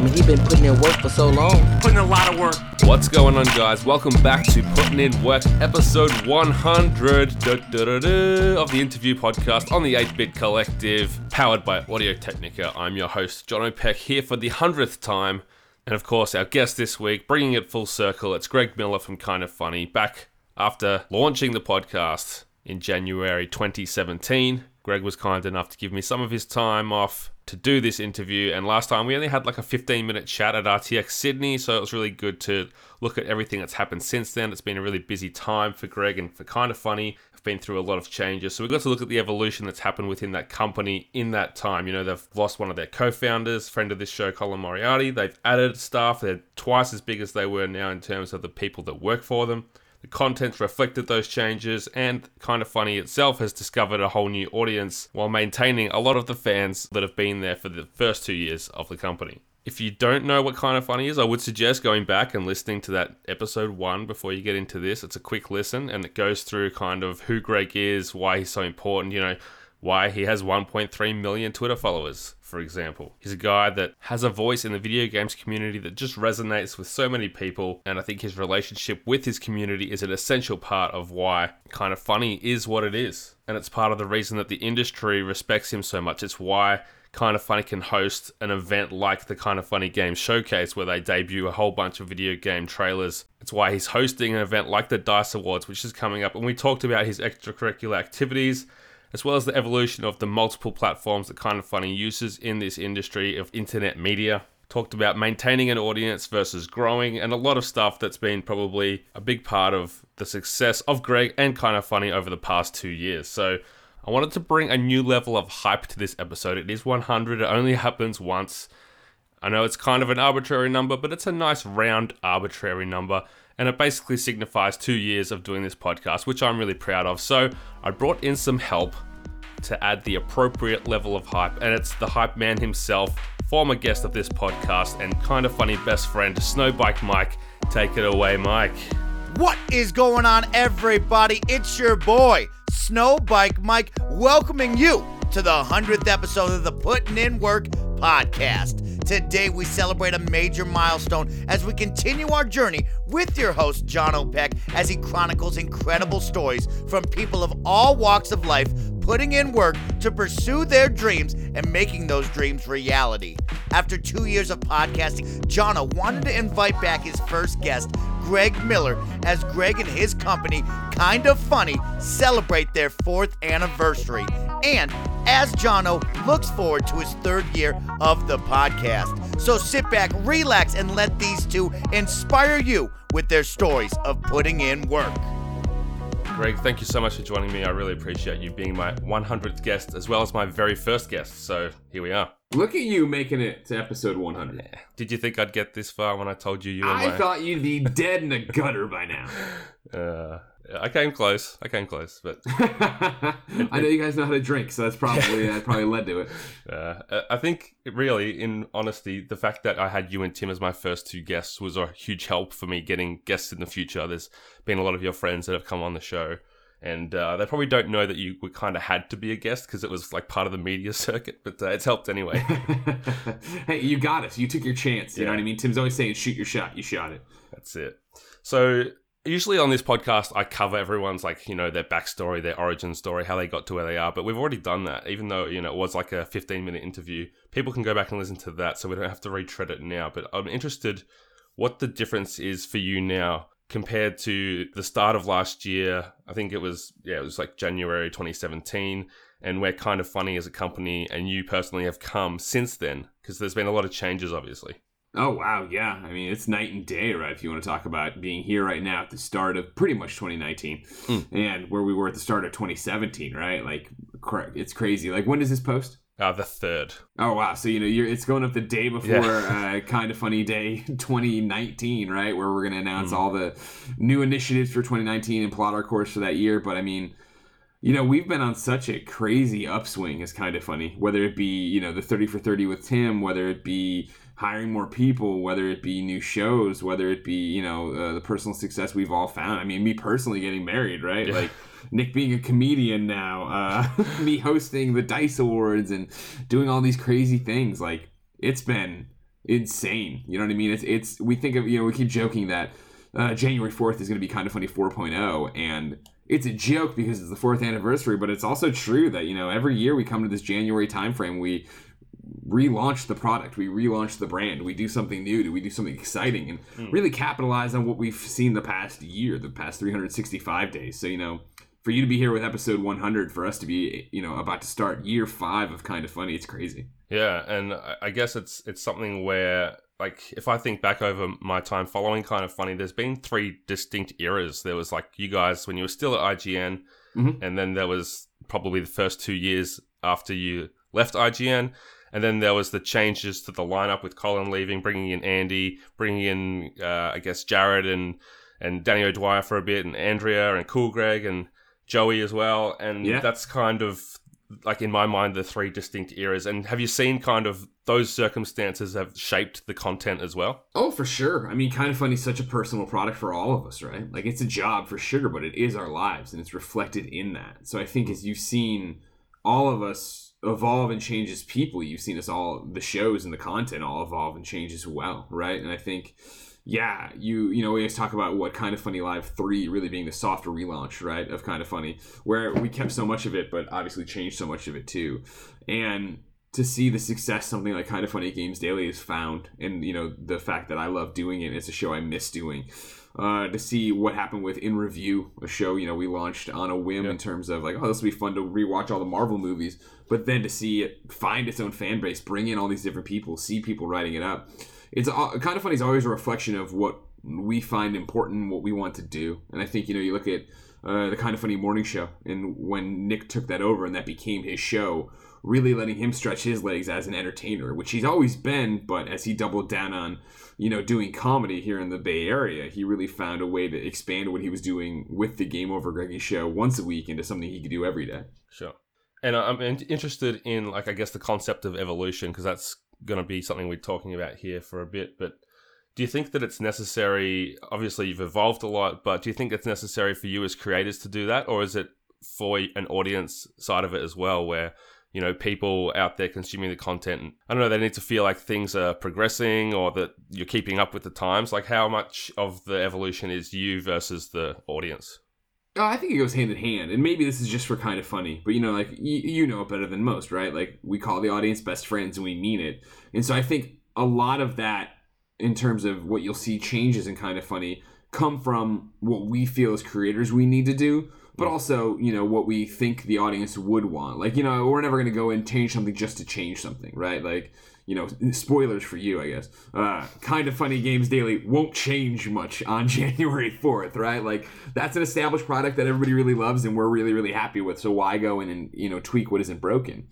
I mean, he been putting in work for so long. Putting a lot of work. What's going on, guys? Welcome back to Putting In Work, episode 100 da, da, da, da, of the interview podcast on the 8 Bit Collective, powered by Audio Technica. I'm your host, John O'Peck, here for the 100th time. And of course, our guest this week, bringing it full circle, it's Greg Miller from Kind of Funny, back after launching the podcast in January 2017. Greg was kind enough to give me some of his time off to do this interview. And last time we only had like a 15 minute chat at RTX Sydney, so it was really good to look at everything that's happened since then. It's been a really busy time for Greg and for Kind of Funny. I've been through a lot of changes. So we got to look at the evolution that's happened within that company in that time. You know, they've lost one of their co founders, friend of this show, Colin Moriarty. They've added staff. They're twice as big as they were now in terms of the people that work for them. The contents reflected those changes, and Kind of Funny itself has discovered a whole new audience while maintaining a lot of the fans that have been there for the first two years of the company. If you don't know what Kind of Funny is, I would suggest going back and listening to that episode one before you get into this. It's a quick listen and it goes through kind of who Greg is, why he's so important, you know, why he has 1.3 million Twitter followers, for example. He's a guy that has a voice in the video games community that just resonates with so many people, and I think his relationship with his community is an essential part of why Kind of Funny is what it is. And it's part of the reason that the industry respects him so much. It's why Kind of Funny can host an event like the Kind of Funny Game Showcase where they debut a whole bunch of video game trailers. It's why he's hosting an event like the DICE Awards, which is coming up. And we talked about his extracurricular activities as well as the evolution of the multiple platforms that Kind of Funny uses in this industry of internet media. Talked about maintaining an audience versus growing, and a lot of stuff that's been probably a big part of the success of Greg and Kind of Funny over the past two years. So, I wanted to bring a new level of hype to this episode. It is 100, it only happens once. I know it's kind of an arbitrary number, but it's a nice round arbitrary number and it basically signifies two years of doing this podcast, which I'm really proud of. So I brought in some help to add the appropriate level of hype, and it's the hype man himself, former guest of this podcast, and kind of funny best friend, Snowbike Mike. Take it away, Mike. What is going on, everybody? It's your boy, Snowbike Mike, welcoming you to the 100th episode of the Putting In Work podcast. Today, we celebrate a major milestone as we continue our journey with your host, John O'Peck, as he chronicles incredible stories from people of all walks of life putting in work to pursue their dreams and making those dreams reality. After two years of podcasting, Jono wanted to invite back his first guest, Greg Miller, as Greg and his company, Kind of Funny, celebrate their fourth anniversary. And as Jono looks forward to his third year of the podcast. So sit back, relax, and let these two inspire you with their stories of putting in work. Greg, thank you so much for joining me. I really appreciate you being my 100th guest as well as my very first guest. So here we are. Look at you making it to episode 100. Did you think I'd get this far when I told you you were I my... thought you'd be dead in the gutter by now. Uh, I came close. I came close, but I know you guys know how to drink, so that's probably that probably led to it. uh, I think really, in honesty, the fact that I had you and Tim as my first two guests was a huge help for me getting guests in the future. There's been a lot of your friends that have come on the show, and uh, they probably don't know that you were kind of had to be a guest because it was like part of the media circuit, but uh, it's helped anyway. hey, you got it. You took your chance. You know what I mean? Tim's always saying, "Shoot your shot." You shot it. That's it. So usually on this podcast, I cover everyone's like you know their backstory, their origin story, how they got to where they are. But we've already done that, even though you know it was like a 15 minute interview. People can go back and listen to that, so we don't have to retread it now. But I'm interested what the difference is for you now compared to the start of last year. I think it was yeah, it was like January 2017. And we're kind of funny as a company, and you personally have come since then because there's been a lot of changes, obviously. Oh wow, yeah. I mean, it's night and day, right? If you want to talk about being here right now at the start of pretty much 2019, Mm. and where we were at the start of 2017, right? Like, it's crazy. Like, when does this post? Uh, the third. Oh wow! So you know, you're it's going up the day before Yeah. uh, kind of funny day 2019, right? Where we're going to announce Mhm. all the new initiatives for 2019 and plot our course for that year. But I mean, you know, we've been on such a crazy upswing. Is kind of funny. Whether it be you know the 30 for 30 with Tim, whether it be hiring more people, whether it be new shows, whether it be you know uh, the personal success we've all found. I mean, me personally getting married, right? Yeah. Like Nick being a comedian now, uh, me hosting the Dice Awards and doing all these crazy things. Like it's been insane. You know what I mean? It's it's we think of you know we keep joking that uh, January fourth is going to be kind of funny 4.0 and it's a joke because it's the fourth anniversary, but it's also true that you know every year we come to this January timeframe we relaunch the product, we relaunch the brand, we do something new, do we do something exciting, and Hmm. really capitalize on what we've seen the past year, the past 365 days. So you know, for you to be here with episode 100, for us to be you know about to start year five of kind of funny, it's crazy. Yeah, and I- guess it's it's something where like if I think back over my time following kind of funny, there's been three distinct eras. There was like you guys when you were still at IGN, Mhm. and then there was probably the first two years after you left IGN. And then there was the changes to the lineup with Colin leaving, bringing in Andy, bringing in, uh, I guess, Jared and and Danny O'Dwyer for a bit, and Andrea and Cool Greg and Joey as well. And Yeah. that's kind of like in my mind the three distinct eras. And have you seen kind of those circumstances have shaped the content as well? Oh, for sure. I mean, kind of funny such a personal product for all of us, right? Like it's a job for sugar, but it is our lives and it's reflected in that. So I think as you've seen all of us evolve and change as people, you've seen us all the shows and the content all evolve and change as well, right? And I think yeah, you you know, we always talk about what kind of funny live three really being the soft relaunch, right, of kind of funny, where we kept so much of it, but obviously changed so much of it too. And to see the success something like kind of funny games daily has found and you know the fact that i love doing it. It's a show i miss doing. Uh, to see what happened with in review a show you know we launched on a whim in terms of like oh this will be fun to rewatch all the marvel movies but then to see it find its own fan base bring in all these different people see people writing it up it's all, kind of funny It's always a reflection of what we find important what we want to do and i think you know you look at uh, the kind of funny morning show and when nick took that over and that became his show really letting him stretch his legs as an entertainer, which he's always been, but as he doubled down on, you know, doing comedy here in the Bay Area, he really found a way to expand what he was doing with the Game Over Greggy show once a week into something he could do every day. Sure. And I'm in- interested in, like, I guess the concept of evolution, because that's going to be something we're talking about here for a bit. But do you think that it's necessary? Obviously, you've evolved a lot, but do you think it's necessary for you as creators to do that? Or is it for an audience side of it as well, where, you know, people out there consuming the content, I don't know, they need to feel like things are progressing or that you're keeping up with the times? Like, how much of the evolution is you versus the audience? Oh, I think it goes hand in hand, and maybe this is just for kind of funny, but you know, like you, you know it better than most, right? Like we call the audience best friends, and we mean it, and so I think a lot of that, in terms of what you'll see changes in kind of funny, come from what we feel as creators we need to do, but also you know what we think the audience would want. Like you know, we're never gonna go and change something just to change something, right? Like you know, spoilers for you, I guess. Uh, kind of funny games daily won't change much on January 4th, right? Like that's an established product that everybody really loves and we're really, really happy with. So why go in and, you know, tweak what isn't broken?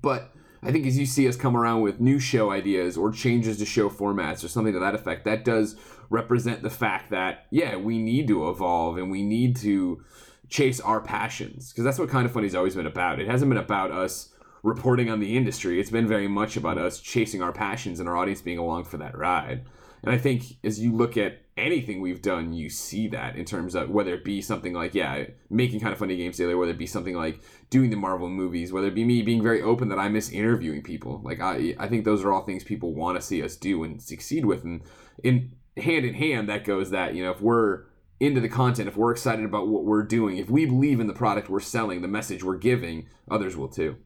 But I think as you see us come around with new show ideas or changes to show formats or something to that effect, that does represent the fact that, yeah, we need to evolve and we need to chase our passions. Because that's what kind of funny's always been about. It hasn't been about us reporting on the industry. It's been very much about us chasing our passions and our audience being along for that ride. And I think as you look at anything we've done, you see that in terms of whether it be something like, yeah, making kind of funny games daily, whether it be something like doing the Marvel movies, whether it be me being very open that I miss interviewing people. Like I I think those are all things people want to see us do and succeed with. And in hand in hand, that goes that, you know, if we're into the content, if we're excited about what we're doing, if we believe in the product we're selling, the message we're giving, others will too.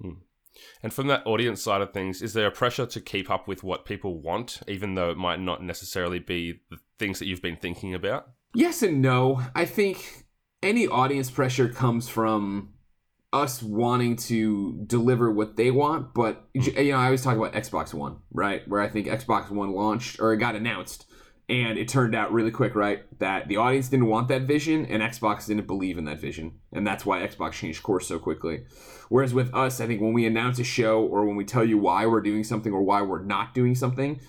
Hmm. And from that audience side of things, is there a pressure to keep up with what people want, even though it might not necessarily be the things that you've been thinking about? Yes and no. I think any audience pressure comes from us wanting to deliver what they want, but hmm. you know, I always talk about Xbox One, right? Where I think Xbox One launched or it got announced and it turned out really quick, right? That the audience didn't want that vision and Xbox didn't believe in that vision. And that's why Xbox changed course so quickly. Whereas with us, I think when we announce a show or when we tell you why we're doing something or why we're not doing something,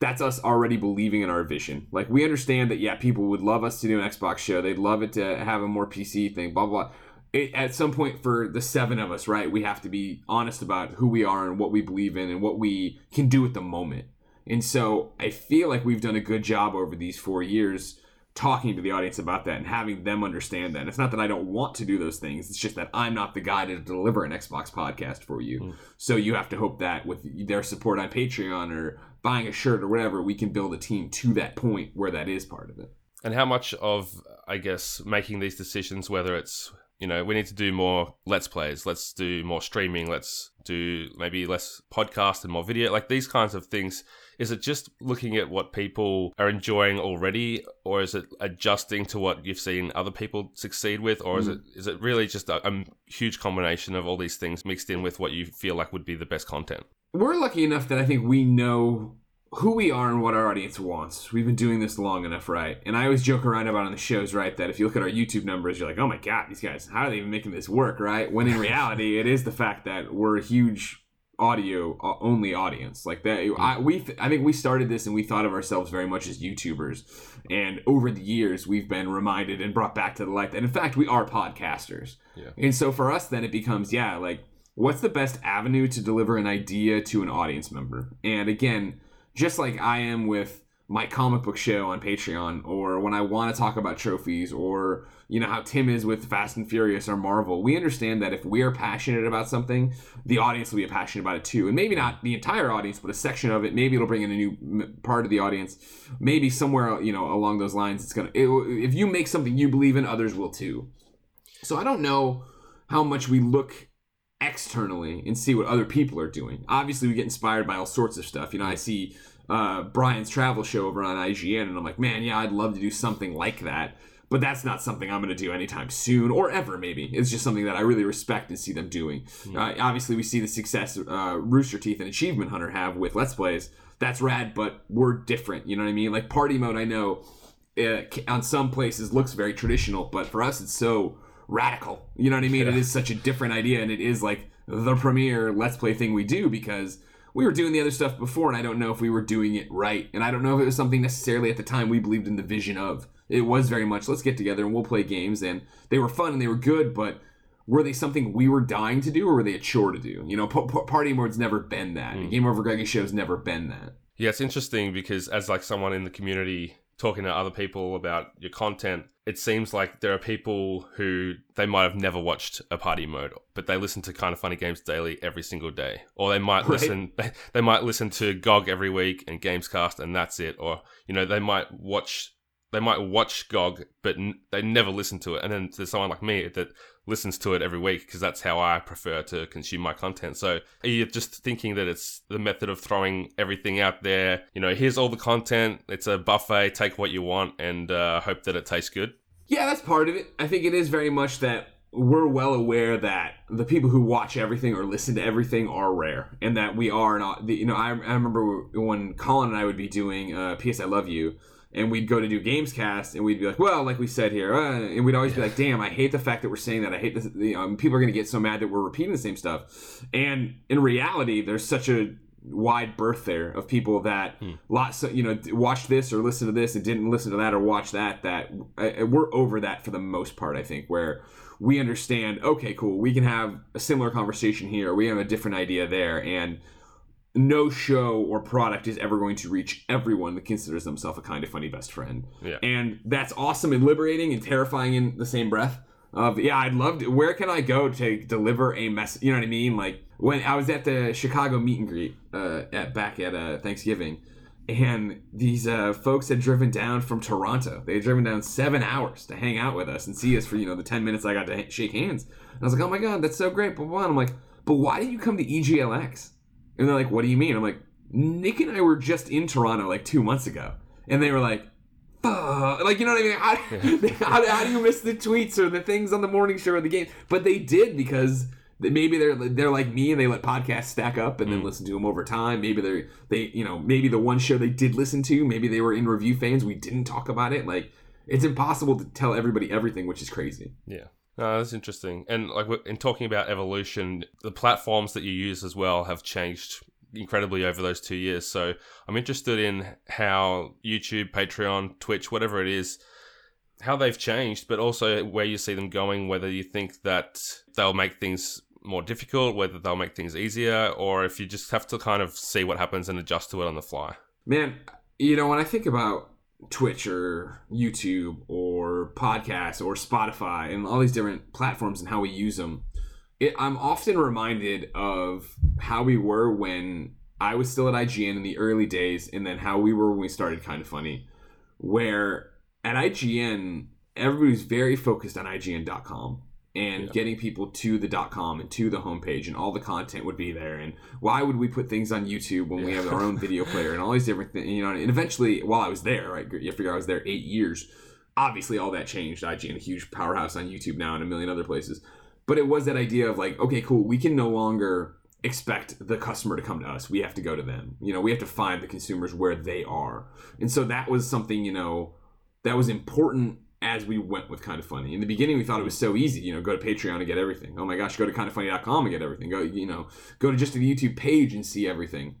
that's us already believing in our vision. Like we understand that yeah, people would love us to do an Xbox show. They'd love it to have a more PC thing, blah blah. It, at some point for the seven of us, right, we have to be honest about who we are and what we believe in and what we can do at the moment. And so I feel like we've done a good job over these four years talking to the audience about that and having them understand that. It's not that I don't want to do those things. It's just that I'm not the guy to deliver an Xbox podcast for you. Mm. So you have to hope that with their support on Patreon or buying a shirt or whatever, we can build a team to that point where that is part of it. And how much of, I guess, making these decisions, whether it's, you know, we need to do more let's plays, let's do more streaming, let's do maybe less podcast and more video, like these kinds of things. Is it just looking at what people are enjoying already, or is it adjusting to what you've seen other people succeed with, or is hmm. it is it really just a, a huge combination of all these things mixed in with what you feel like would be the best content? We're lucky enough that I think we know who we are and what our audience wants. We've been doing this long enough, right? And I always joke around about on the shows, right, that if you look at our YouTube numbers, you're like, oh my God, these guys, how are they even making this work, right? When in reality, it is the fact that we're a huge audio uh, only audience. Like that I, we th- I think we started this and we thought of ourselves very much as YouTubers. And over the years we've been reminded and brought back to the light that in fact we are podcasters. Yeah. and so for us then it becomes yeah like what's the best avenue to deliver an idea to an audience member? And again just like I am with my comic book show on Patreon, or when I want to talk about trophies, or you know how Tim is with Fast and Furious or Marvel, we understand that if we are passionate about something, the audience will be passionate about it too, and maybe not the entire audience, but a section of it. Maybe it'll bring in a new part of the audience. Maybe somewhere you know along those lines, it's gonna. It, if you make something you believe in, others will too. So I don't know how much we look externally and see what other people are doing. Obviously, we get inspired by all sorts of stuff. You know, I see uh, Brian's travel show over on IGN, and I'm like, man, yeah, I'd love to do something like that. But that's not something I'm going to do anytime soon or ever, maybe. It's just something that I really respect and see them doing. Uh, obviously, we see the success uh, Rooster Teeth and Achievement Hunter have with Let's Plays. That's rad, but we're different. You know what I mean? Like, Party Mode, I know uh, on some places looks very traditional, but for us, it's so radical. You know what I mean? It is such a different idea, and it is like the premier Let's Play thing we do because we were doing the other stuff before, and I don't know if we were doing it right, and I don't know if it was something necessarily at the time we believed in the vision of. It was very much let's get together and we'll play games, and they were fun and they were good, but were they something we were dying to do, or were they a chore to do? You know, p- p- Party Mode's never been that. Hmm. Game Over Greggy Show's never been that. Yeah, it's interesting because as like someone in the community talking to other people about your content, it seems like there are people who they might have never watched a party mode, but they listen to kind of funny games daily every single day, or they might Right. listen they might listen to GOG every week and Gamescast, and that's it, or you know they might watch they might watch GOG, but n- they never listen to it, and then there's someone like me that listens to it every week because that's how I prefer to consume my content. So you're you just thinking that it's the method of throwing everything out there? You know, here's all the content. It's a buffet. Take what you want and uh, hope that it tastes good. Yeah, that's part of it. I think it is very much that we're well aware that the people who watch everything or listen to everything are rare, and that we are not. You know, I, I remember when Colin and I would be doing uh, "P.S. I Love You," and we'd go to do Gamescast, and we'd be like, "Well, like we said here," uh, and we'd always be like, "Damn, I hate the fact that we're saying that. I hate this. You know, people are going to get so mad that we're repeating the same stuff." And in reality, there's such a wide berth there of people that lots of, you know watched this or listened to this and didn't listen to that or watch that that uh, we're over that for the most part i think where we understand okay cool we can have a similar conversation here we have a different idea there and no show or product is ever going to reach everyone that considers themselves a kind of funny best friend. Yeah. and that's awesome and liberating and terrifying in the same breath of yeah i'd love to where can i go to deliver a message you know what i mean? Like when i was at the chicago meet and greet uh, at back at uh, thanksgiving and these uh, folks had driven down from toronto. They had driven down seven hours to hang out with us and see us for you know the 10 minutes i got to ha- shake hands. And i was like oh my god that's so great blah, blah, blah. i'm like but why did you come to eglx and they're like what do you mean i'm like nick and i were just in toronto like two months ago and they were like fuck. Like, you know what I mean? How, how, how do you miss the tweets or the things on the morning show or the game? But they did because they- maybe they're they're like me and they let podcasts stack up and then mm. listen to them over time. Maybe they're they you know maybe the one show they did listen to maybe they were in review fans. We didn't talk about it. Like it's impossible to tell everybody everything, which is crazy. Yeah. No, that's interesting. And like in talking about evolution, the platforms that you use as well have changed incredibly over those two years. So I'm interested in how YouTube, Patreon, Twitch, whatever it is, how they've changed, but also where you see them going, whether you think that they'll make things more difficult, whether they'll make things easier, or if you just have to kind of see what happens and adjust to it on the fly. Man, you know, when I think about Twitch or YouTube or podcasts or Spotify and all these different platforms and how we use them, it, I'm often reminded of how we were when I was still at IGN in the early days, and then how we were when we started Kind of Funny, where at IGN everybody was very focused on IGN.com and Yeah. getting people to the .com and to the homepage, and all the content would be there. And why would we put things on YouTube when we have our own video player and all these different things? You know, and eventually, while I was there, right, you figure I was there eight years. Obviously, all that changed. IGN, a huge powerhouse on YouTube now, and a million other places. But it was that idea of like, okay, cool, we can no longer expect the customer to come to us. We have to go to them. You know, we have to find the consumers where they are. And so that was something, you know, that was important as we went with kind of funny. In the beginning, we thought it was so easy. You know, go to Patreon and get everything. Oh my gosh, go to kindoffunny.com and get everything. Go, you know, go to just the YouTube page and see everything.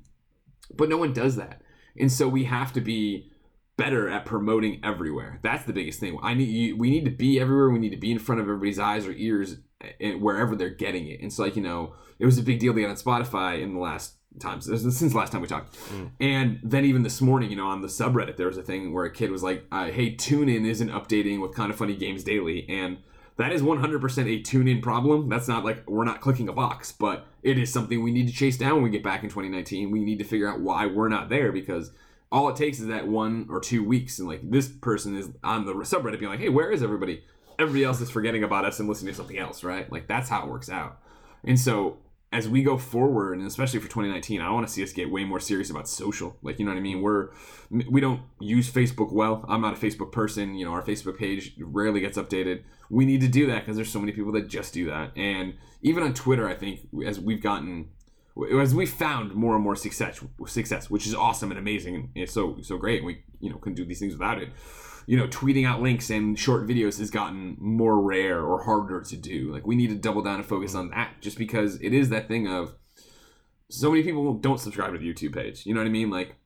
But no one does that, and so we have to be better at promoting everywhere. That's the biggest thing. I need we need to be everywhere. We need to be in front of everybody's eyes or ears and wherever they're getting it. And so like, you know, it was a big deal to get on Spotify in the last times since last time we talked. And then even this morning, you know, on the subreddit there was a thing where a kid was like, uh, "Hey, TuneIn isn't updating with kind of funny games daily." And that is 100% a tune-in problem. That's not like we're not clicking a box, but it is something we need to chase down when we get back in 2019. We need to figure out why we're not there because all it takes is that one or two weeks, and like this person is on the subreddit being like, "Hey, where is everybody?" Everybody else is forgetting about us and listening to something else, right? Like that's how it works out. And so as we go forward, and especially for 2019, I want to see us get way more serious about social. Like, you know what I mean? We're we don't use Facebook well. I'm not a Facebook person. You know, our Facebook page rarely gets updated. We need to do that because there's so many people that just do that. And even on Twitter, I think as we've gotten as we found more and more success success which is awesome and amazing and it's so so great we you know couldn't do these things without it you know tweeting out links and short videos has gotten more rare or harder to do. Like we need to double down and focus on that just because it is that thing of so many people don't subscribe to the youtube page. You know what i mean? Like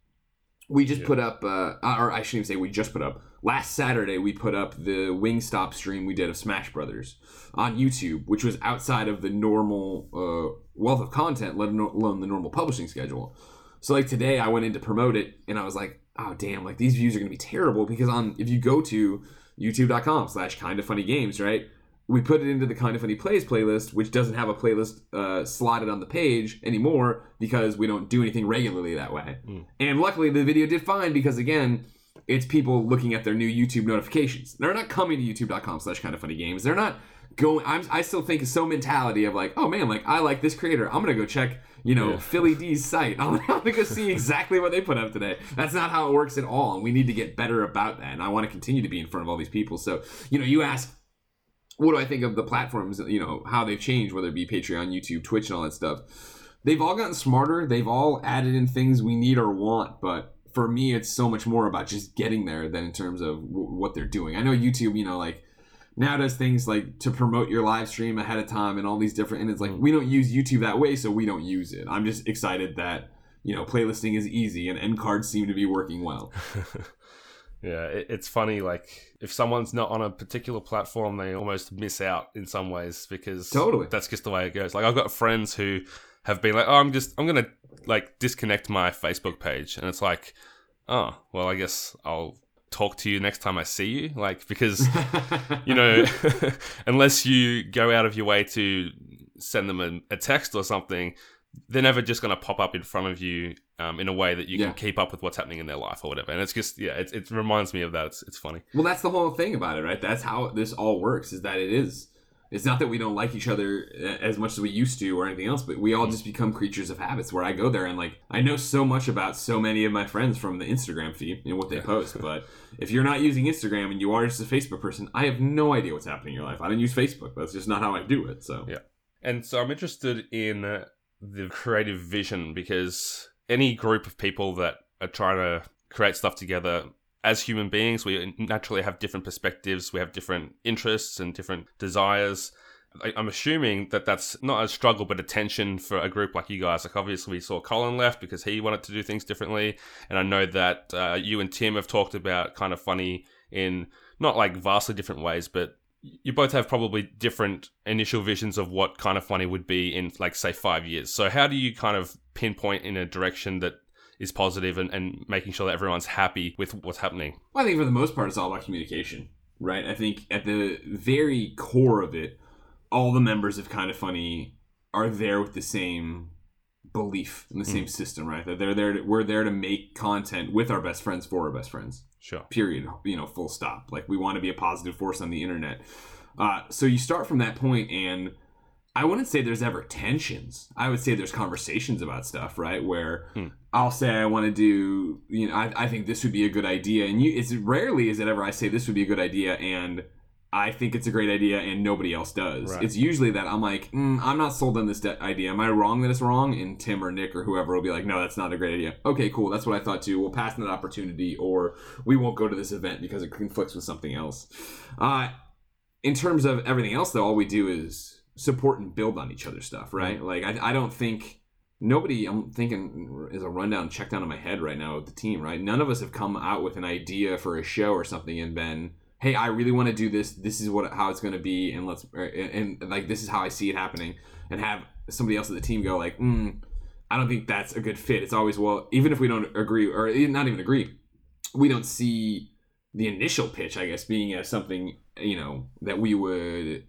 we just Yeah. put up uh, or i shouldn't even say we just put up. Last saturday we put up the wingstop stream we did of smash brothers on youtube which was outside of the normal uh, wealth of content let alone the normal publishing schedule. So like today i went in to promote it and i was like oh damn like these views are going to be terrible because on if you go to youtube.com slash kind of funny games right we put it into the kind of funny plays playlist which doesn't have a playlist uh, slotted on the page anymore because we don't do anything regularly that way. And luckily the video did fine because again it's people looking at their new youtube notifications. They're not coming to youtube.com slash kind of funny games. They're not going I'm, i still think it's so mentality of like oh man like i like this creator i'm gonna go check you know Yeah. philly d's site i'm gonna go see exactly what they put up today that's not how it works at all and we need to get better about that and i want to continue to be in front of all these people so you know you ask what do I think of the platforms, you know, how they've changed, whether it be Patreon, YouTube, Twitch, and all that stuff. They've all gotten smarter. They've all added in things we need or want. But for me, it's so much more about just getting there than in terms of w- what they're doing. I know YouTube, you know, like now does things like to promote your live stream ahead of time and all these different, and it's like mm. we don't use YouTube that way, so we don't use it. I'm just excited that, you know, playlisting is easy and end cards seem to be working well. Yeah, it, it's funny. Like if someone's not on a particular platform, they almost miss out in some ways because Totally. that's just the way it goes. Like I've got friends who have been like, "Oh, I'm just I'm gonna like disconnect my Facebook page," and it's like, "Oh, well, I guess I'll talk to you next time I see you." Like because you know, unless you go out of your way to send them a, a text or something, they're never just going to pop up in front of you um, in a way that you Yeah. can keep up with what's happening in their life or whatever. And it's just, yeah, it, it reminds me of that. It's, it's funny. Well, that's the whole thing about it, right? That's how this all works. Is that it is. It's not that we don't like each other uh, as much as we used to or anything else, but we all just become creatures of habits. Where I go there and like I know so much about so many of my friends from the Instagram feed and what they post, but if you're not using Instagram and you are just a Facebook person, I have no idea what's happening in your life. I don't use Facebook. That's just not how I do it. So Yeah. And so I'm interested in the creative vision because any group of people that are trying to create stuff together, as human beings, we naturally have different perspectives, we have different interests and different desires. I- I'm assuming that that's not a struggle, but a tension for a group like you guys. Like, obviously, we saw Colin left because he wanted to do things differently. And I know that uh, you and Tim have talked about kind of funny in not like vastly different ways, but you both have probably different initial visions of what kind of funny would be in like say five years so how do you kind of pinpoint in a direction that is positive and, and making sure that everyone's happy with what's happening Well, I think for the most part, it's all about communication, right? I think at the very core of it, all the members of Kind of Funny are there with the same belief in the same system, right? That they're there. To, we're there to make content with our best friends for our best friends. Sure. Period. You know, full stop. Like we want to be a positive force on the internet. Uh, so you start from that point, and I wouldn't say there's ever tensions. I would say there's conversations about stuff, right? Where Hmm. I'll say I want to do, you know, I, I think this would be a good idea, and you. It's rarely is it ever I say this would be a good idea, and I think it's a great idea, and nobody else does. Right. It's usually that I'm like, mm, I'm not sold on this de- idea. Am I wrong that it's wrong? And Tim or Nick or whoever will be like, no, that's not a great idea. Okay, cool. That's what I thought too. We'll pass on that opportunity, or we won't go to this event because it conflicts with something else. Uh, in terms of everything else, though, all we do is support and build on each other stuff, right? Like, I, I don't think nobody, I'm thinking, is a rundown check down in my head right now with the team, right? None of us have come out with an idea for a show or something and been, hey, I really want to do this. This is what how it's going to be, and let's and, and like this is how I see it happening, and have somebody else of the team go like, mm, I don't think that's a good fit. It's always well, even if we don't agree or not even agree, we don't see the initial pitch, I guess, being as something you know that we would.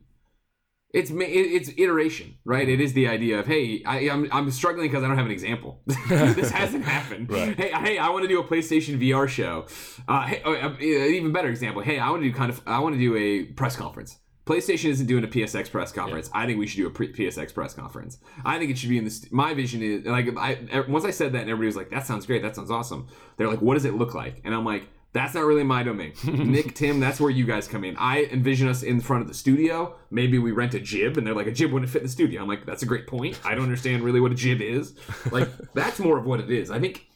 It's it's iteration, right? It is the idea of hey, I, I'm I'm struggling because I don't have an example. this hasn't happened. Right. Hey, hey, I want to do a PlayStation VR show. Uh, hey, oh, uh, an even better example. Hey, I want to do kind of I want to do a press conference. PlayStation isn't doing a PSX press conference. I think we should do a pre- PSX press conference. I think it should be in this. My vision is like I once I said that, and everybody was like, "That sounds great. That sounds awesome." They're like, "What does it look like?" And I'm like, "That's not really my domain." Nick, Tim, that's where you guys come in. I envision us in front of the studio. Maybe we rent a jib, and they're like, "A jib wouldn't fit in the studio." I'm like, "That's a great point. I don't understand really what a jib is." Like that's more of what it is. I think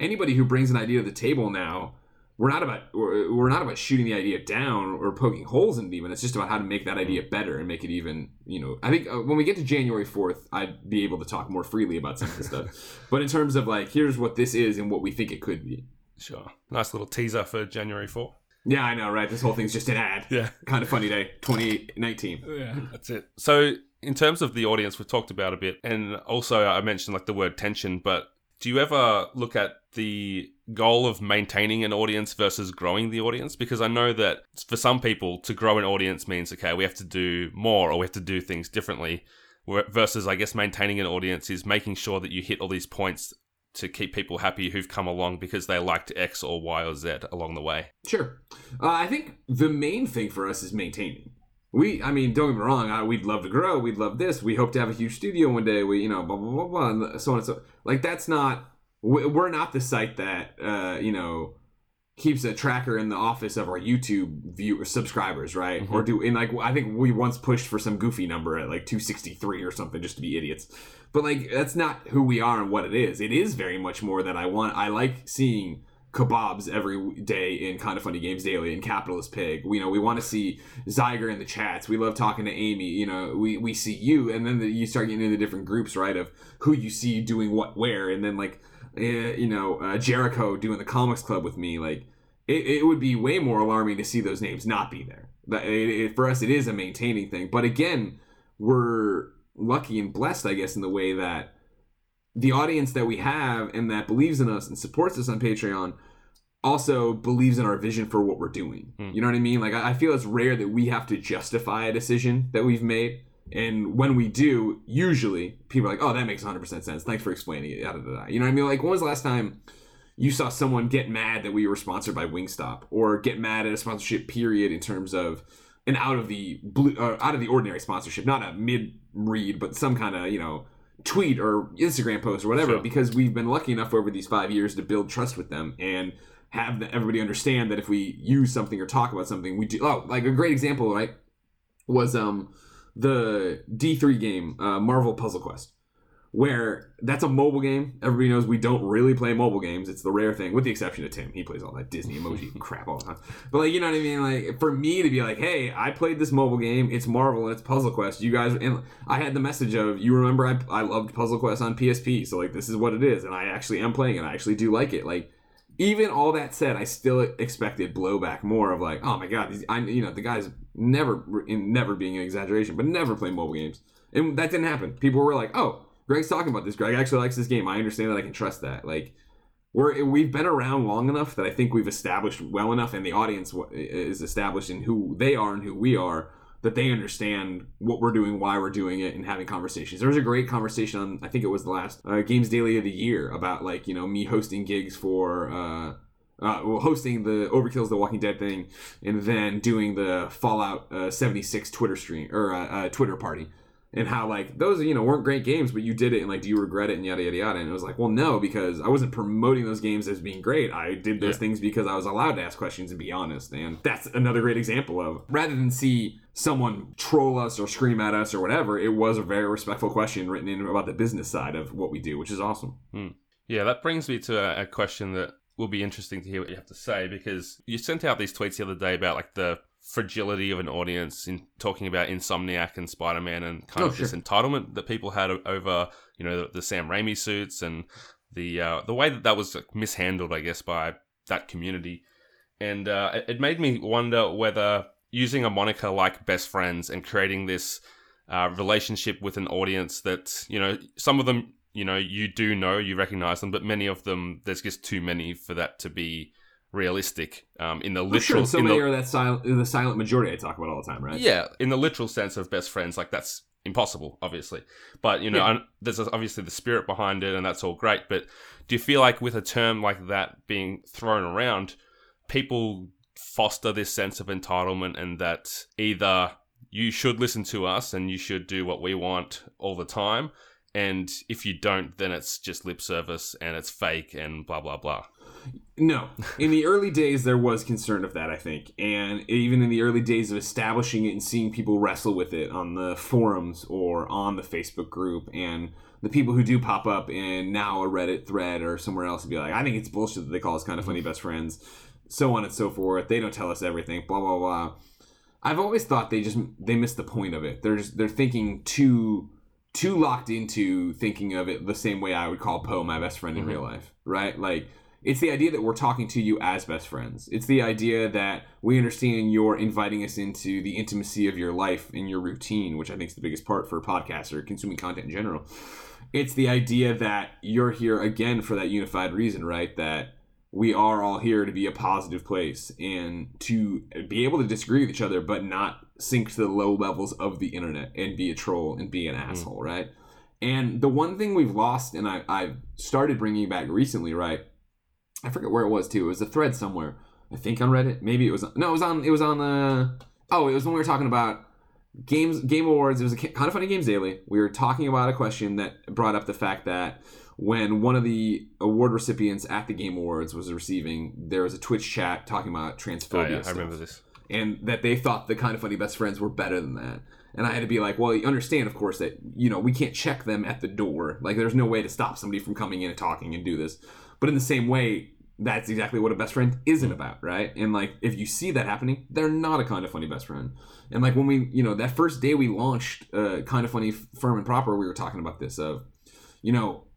anybody who brings an idea to the table now we're not about we're, we're not about shooting the idea down or poking holes in it even it's just about how to make that idea better and make it even you know i think uh, when we get to january 4th i'd be able to talk more freely about some of this stuff but in terms of like here's what this is and what we think it could be Sure. Nice little teaser for January 4. yeah i know right this whole thing's just an ad Yeah. kind of funny day 2019 Yeah, that's it. So, in terms of the audience, we've talked about a bit, and also I mentioned like the word tension. But do you ever look at the goal of maintaining an audience versus growing the audience? Because I know that for some people, to grow an audience means okay, we have to do more or we have to do things differently. Versus, I guess, maintaining an audience is making sure that you hit all these points to keep people happy who've come along because they liked X or Y or Z along the way. Sure. Uh, I think the main thing for us is maintaining. We, I mean, don't get me wrong. I, we'd love to grow. We'd love this. We hope to have a huge studio one day. We, you know, blah blah blah blah, and so on and so. Like that's not. we- We're not the site that, uh, you know, keeps a tracker in the office of our YouTube viewer subscribers, right? Mhm. Or do and like I think we once pushed for some goofy number at like 263 or something just to be idiots. But like that's not who we are and what it is. It is very much more that I want. I like seeing kebabs every day in kind of funny games daily and capitalist pig you know we want to see zyger in the chats we love talking to amy you know we we see you and then the, you start getting into different groups right of who you see doing what where and then like you know uh, jericho doing the comics club with me like it, it would be way more alarming to see those names not be there That- it, it, for us it is a maintaining thing but again we're lucky and blessed i guess in the way that the audience that we have and that believes in us and supports us on Patreon also believes in our vision for what we're doing. Hmm. You know what I mean? Like I I feel it's rare that we have to justify a decision that we've made. And when we do, usually people are like, "Oh, that makes 100% sense. Thanks for explaining it." Yada, yada, yada. You know what I mean? Like when was the last time you saw someone get mad that we were sponsored by Wingstop or get mad at a sponsorship period in terms of an out of the blue, uh, out of the ordinary sponsorship, not a mid read, but some kind of you know tweet or Instagram post or whatever, Sure. because we've been lucky enough over these five years to build trust with them and have the, everybody understand that if we use something or talk about something, we do. Oh, like a great example, right? Was um the D three game, uh, Marvel Puzzle Quest, where that's a mobile game. Everybody knows we don't really play mobile games. It's the rare thing, with the exception of Tim. He plays all that Disney emoji crap all the time. But like, you know what I mean? Like for me to be like, hey, I played this mobile game. It's Marvel and it's Puzzle Quest. You guys, and I had the message of you remember I I loved Puzzle Quest on PSP. So like this is what it is, and I actually am playing it. I actually do like it. Like even all that said, I still expected blowback more of like, oh my god, these, I you know the guys never never being an exaggeration, but never play mobile games, and that didn't happen. People were like, oh, Greg's talking about this. Greg actually likes this game. I understand that. I can trust that. Like we're we've been around long enough that I think we've established well enough, and the audience is established in who they are and who we are. That they understand what we're doing, why we're doing it, and having conversations. There was a great conversation on, I think it was the last uh, Games Daily of the year about like you know me hosting gigs for. Uh, uh, hosting the Overkill's The Walking Dead thing, and then doing the Fallout uh, 76 Twitter stream or uh, uh, Twitter party, and how like those you know weren't great games, but you did it, and like do you regret it, and yada yada yada. And it was like, well, no, because I wasn't promoting those games as being great. I did those Yeah. things because I was allowed to ask questions and be honest, and that's another great example of rather than see someone troll us or scream at us or whatever, it was a very respectful question written in about the business side of what we do, which is awesome. Hmm. Yeah, that brings me to a, a question that will be interesting to hear what you have to say because you sent out these tweets the other day about like the fragility of an audience in talking about Insomniac and Spider Man and kind Oh, of this entitlement that people had over you know the, the Sam Raimi suits and the uh, the way that that was like, mishandled, I guess, by that community, and uh, it, it made me wonder whether using a moniker like Best Friends and creating this uh, relationship with an audience that you know some of them you know you do know you recognize them but many of them there's just too many for that to be realistic um, in the For sure, literal so in many the- are that silent, the silent majority I talk about all the time, right? yeah in the literal sense of best friends like that's impossible obviously but you know Yeah. there's obviously the spirit behind it and that's all great but do you feel like with a term like that being thrown around people foster this sense of entitlement and that either you should listen to us and you should do what we want all the time and if you don't then it's just lip service and it's fake and blah blah blah No. In the early days, there was concern of that, I think. And even in the early days of establishing it and seeing people wrestle with it on the forums or on the Facebook group, and the people who do pop up in now a Reddit thread or somewhere else and be like, I think it's bullshit that they call us kind of funny best friends, so on and so forth. They don't tell us everything, blah, blah, blah. I've always thought they just they missed the point of it. They're just, they're thinking too too locked into thinking of it the same way I would call Poe my best friend in mm-hmm. real life, right? Like it's the idea that we're talking to you as best friends. It's the idea that we understand you're inviting us into the intimacy of your life and your routine, which I think is the biggest part for podcasts or consuming content in general. It's the idea that you're here again for that unified reason, right? That we are all here to be a positive place and to be able to disagree with each other, but not sink to the low levels of the internet and be a troll and be an mm-hmm. asshole, right? And the one thing we've lost, and I, I've started bringing back recently, right? I forget where it was too. It was a thread somewhere. I think on Reddit. Maybe it was. No, it was on. It was on. the. oh, it was when we were talking about games, game awards. It was a kind of funny games daily. We were talking about a question that brought up the fact that when one of the award recipients at the game awards was receiving, there was a Twitch chat talking about transphobia. oh yeah i remember this and that they thought the kind of funny best friends were better than that. And I had to be like, well, you understand, of course, that you know we can't check them at the door. Like, there's no way to stop somebody from coming in and talking and do this. But in the same way, that's exactly what a best friend isn't about, right? And like, if you see that happening, they're not a kind of funny best friend. And like when we, you know, that first day we launched uh, kind of funny firm and proper, we were talking about this of, you know,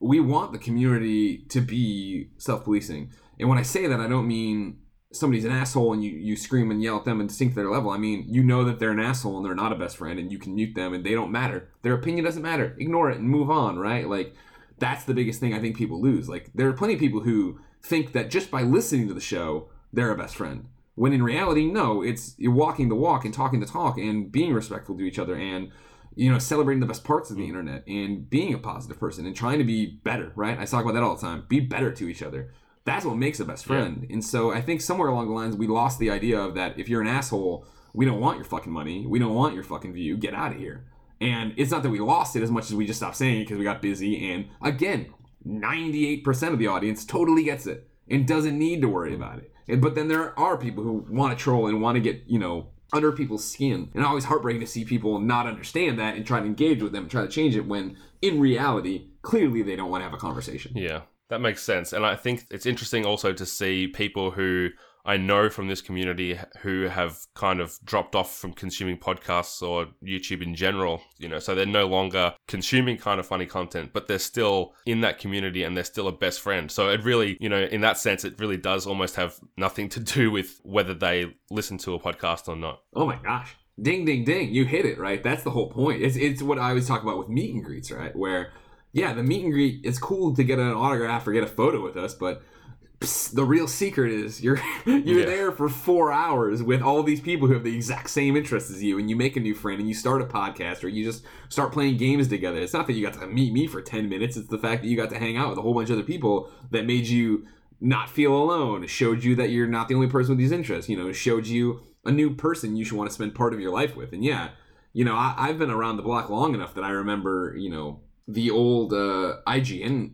we want the community to be self-policing. And when I say that, I don't mean somebody's an asshole and you, you scream and yell at them and sink their level. I mean, you know that they're an asshole and they're not a best friend and you can mute them and they don't matter. Their opinion doesn't matter. Ignore it and move on, right? Like, that's the biggest thing I think people lose. Like, there are plenty of people who think that just by listening to the show, they're a best friend. When in reality, no, it's you're walking the walk and talking the talk and being respectful to each other and you know celebrating the best parts of the internet and being a positive person and trying to be better. Right? I talk about that all the time. Be better to each other. That's what makes a best friend. And so I think somewhere along the lines we lost the idea of that if you're an asshole, we don't want your fucking money. We don't want your fucking view. Get out of here. And it's not that we lost it as much as we just stopped saying it because we got busy. And again, 98% of the audience totally gets it and doesn't need to worry about it. And, but then there are people who want to troll and want to get, you know, under people's skin. And always heartbreaking to see people not understand that and try to engage with them and try to change it when in reality, clearly they don't want to have a conversation. Yeah, that makes sense. And I think it's interesting also to see people who I know from this community who have kind of dropped off from consuming podcasts or YouTube in general, you know, so they're no longer consuming kind of funny content, but they're still in that community and they're still a best friend. So it really, you know, in that sense, it really does almost have nothing to do with whether they listen to a podcast or not. Oh my gosh. Ding ding ding. You hit it, right? That's the whole point. It's it's what I always talk about with meet and greets, right? Where yeah, the meet and greet it's cool to get an autograph or get a photo with us, but psst, the real secret is you're you're Yeah. there for four hours with all these people who have the exact same interests as you, and you make a new friend, and you start a podcast, or you just start playing games together. It's not that you got to meet me for ten minutes; it's the fact that you got to hang out with a whole bunch of other people that made you not feel alone. Showed you that you're not the only person with these interests. You know, showed you a new person you should want to spend part of your life with. And yeah, you know, I, I've been around the block long enough that I remember, you know, the old uh, IGN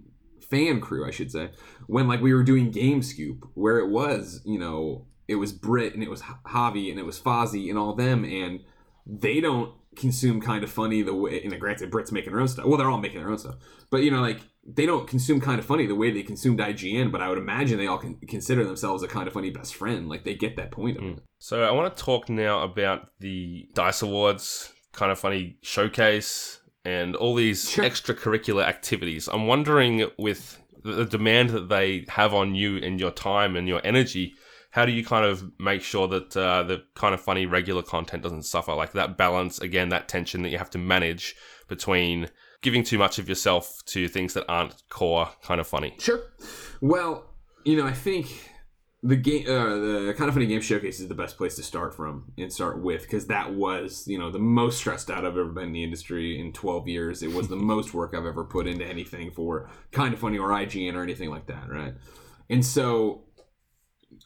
fan crew, I should say, when like we were doing Game Scoop, where it was, you know, it was Brit and it was Javi and it was Fozzie and all them, and they don't consume kind of funny the way. And granted, Brit's making her own stuff. Well, they're all making their own stuff, but you know, like they don't consume kind of funny the way they consumed IGN. But I would imagine they all can consider themselves a kind of funny best friend. Like they get that point of hmm. it. So I want to talk now about the Dice Awards, kind of funny showcase, and all these Sure. extracurricular activities. I'm wondering, with the the demand that they have on you and your time and your energy, how do you kind of make sure that uh, the kind of funny regular content doesn't suffer? Like that balance, again, that tension that you have to manage between giving too much of yourself to things that aren't core kind of funny. Sure. Well, you know, I think the game, uh, the kind of funny game showcase is the best place to start from and start with because that was, you know, the most stressed out I've ever been in the industry in 12 years. It was the most work I've ever put into anything for kind of funny or IGN or anything like that, right? And so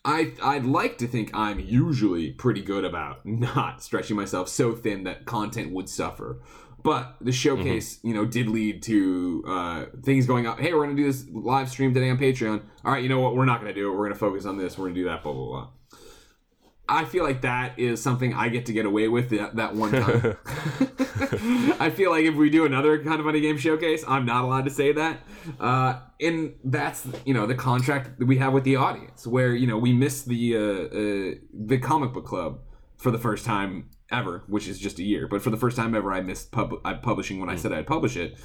I I'd like to think I'm usually pretty good about not stretching myself so thin that content would suffer. But the showcase, you know, did lead to uh, things going up. Hey, we're gonna do this live stream today on Patreon. All right, you know what? We're not gonna do it. We're gonna focus on this. We're gonna do that. Blah blah blah. I feel like that is something I get to get away with that, that one time. I feel like if we do another kind of funny game showcase, I'm not allowed to say that. Uh, and that's you know the contract that we have with the audience, where you know we miss the uh, uh, the comic book club for the first time ever, which is just a year. But for the first time ever, I missed pub- I publishing when I said I'd publish it,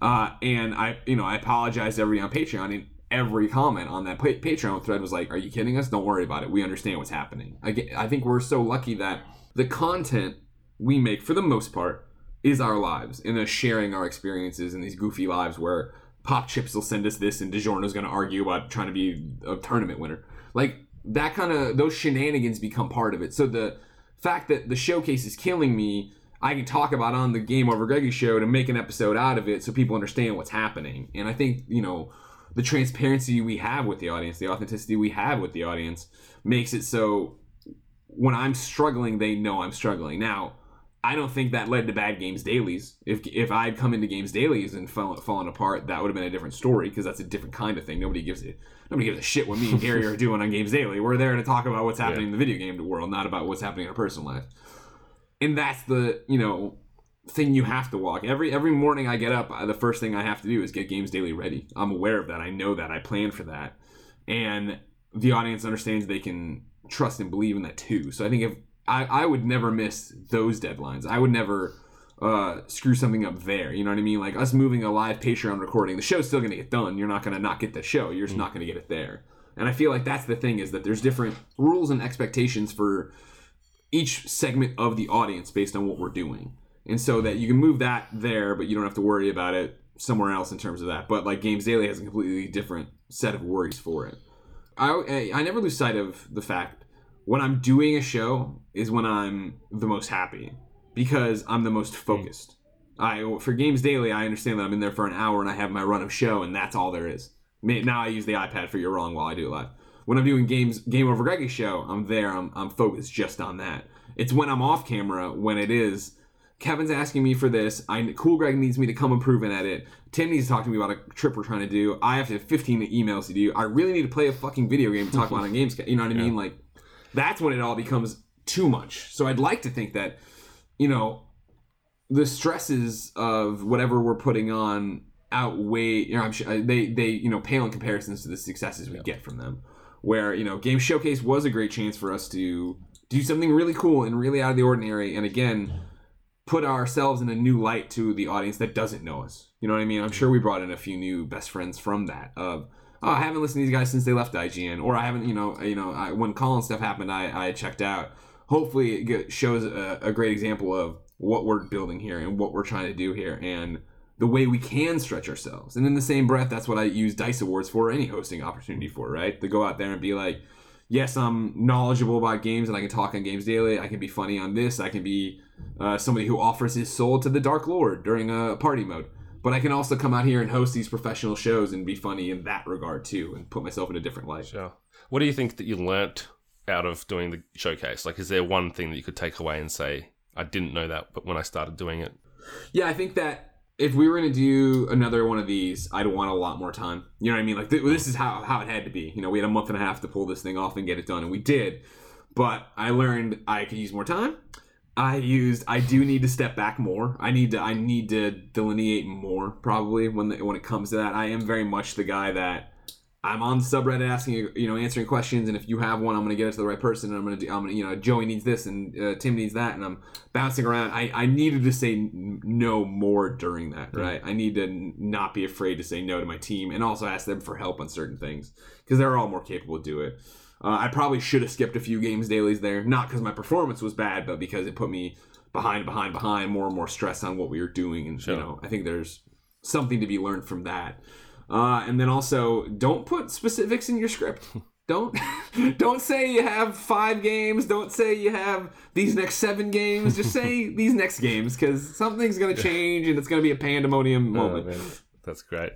uh, and I you know I apologized to everybody on Patreon. And every comment on that pa- Patreon thread was like, "Are you kidding us? Don't worry about it. We understand what's happening." I, get, I think we're so lucky that the content we make, for the most part, is our lives and us sharing our experiences in these goofy lives where Pop Chips will send us this and DiGiorno's going to argue about trying to be a tournament winner. Like that kind of those shenanigans become part of it. So the fact that the showcase is killing me, I can talk about on the Game Over Greggy show to make an episode out of it so people understand what's happening. And I think, you know, the transparency we have with the audience, the authenticity we have with the audience makes it so when I'm struggling, they know I'm struggling. Now, I don't think that led to bad games dailies. If if I'd come into games dailies and fall, fallen apart, that would have been a different story because that's a different kind of thing. Nobody gives it. Nobody gives a shit what me and Gary are doing on Games Daily. We're there to talk about what's happening in the video game world, not about what's happening in our personal life. And that's the you know thing you have to walk. Every every morning I get up, the first thing I have to do is get Games Daily ready. I'm aware of that. I know that. I plan for that, and the audience understands they can trust and believe in that too. So I think if I, I would never miss those deadlines. I would never uh, screw something up there. You know what I mean? Like us moving a live Patreon recording, the show's still gonna get done. You're not gonna not get the show. You're just not gonna get it there. And I feel like that's the thing is that there's different rules and expectations for each segment of the audience based on what we're doing. And so that you can move that there, but you don't have to worry about it somewhere else in terms of that. But like Games Daily has a completely different set of worries for it. I, I never lose sight of the fact when I'm doing a show is when I'm the most happy because I'm the most hmm. focused. I for Games Daily, I understand that I'm in there for an hour and I have my run of show and that's all there is. Now I use the iPad for you're wrong while I do it live. When I'm doing games Game Over Greggy's show, I'm there. I'm, I'm focused just on that. It's when I'm off camera when it is. Kevin's asking me for this. I Cool Greg needs me to come improve and edit. Tim needs to talk to me about a trip we're trying to do. I have to have 15 emails to do. I really need to play a fucking video game to talk about on games. You know what I mean? Like that's when it all becomes too much. So I'd like to think that, you know, the stresses of whatever we're putting on outweigh. You know, I'm sure uh, they they you know pale in comparisons to the successes we get from them. Where you know, Game Showcase was a great chance for us to do something really cool and really out of the ordinary, and again, put ourselves in a new light to the audience that doesn't know us. You know what I mean? I'm sure we brought in a few new best friends from that. Of oh, I haven't listened to these guys since they left IGN, or I haven't, you know, you know, I, when Colin stuff happened, I, I checked out. Hopefully, it get, shows a, a great example of what we're building here and what we're trying to do here, and the way we can stretch ourselves. And in the same breath, that's what I use Dice Awards for, any hosting opportunity for, right? To go out there and be like, yes, I'm knowledgeable about games and I can talk on games daily. I can be funny on this. I can be uh, somebody who offers his soul to the Dark Lord during a party mode. But I can also come out here and host these professional shows and be funny in that regard too, and put myself in a different light. Sure. What do you think that you learnt out of doing the showcase? Like, is there one thing that you could take away and say, I didn't know that, but when I started doing it? Yeah, I think that if we were going to do another one of these, I'd want a lot more time. You know what I mean? Like, th- this is how, how it had to be. You know, we had a month and a half to pull this thing off and get it done, and we did. But I learned I could use more time. I used. I do need to step back more. I need to. I need to delineate more probably when the, when it comes to that. I am very much the guy that I'm on the subreddit asking you know answering questions, and if you have one, I'm gonna get it to the right person, and I'm gonna do. I'm gonna you know Joey needs this, and uh, Tim needs that, and I'm bouncing around. I I needed to say n- no more during that. Right. I need to n- not be afraid to say no to my team, and also ask them for help on certain things because they're all more capable to do it. Uh, I probably should have skipped a few games dailies there, not because my performance was bad, but because it put me behind, behind, behind, more and more stress on what we were doing, and Sure. you know, I think there's something to be learned from that. Uh, and then also, don't put specifics in your script. Don't don't say you have five games. Don't say you have these next seven games. Just say these next games because something's gonna change and it's gonna be a pandemonium moment. Oh. That's great.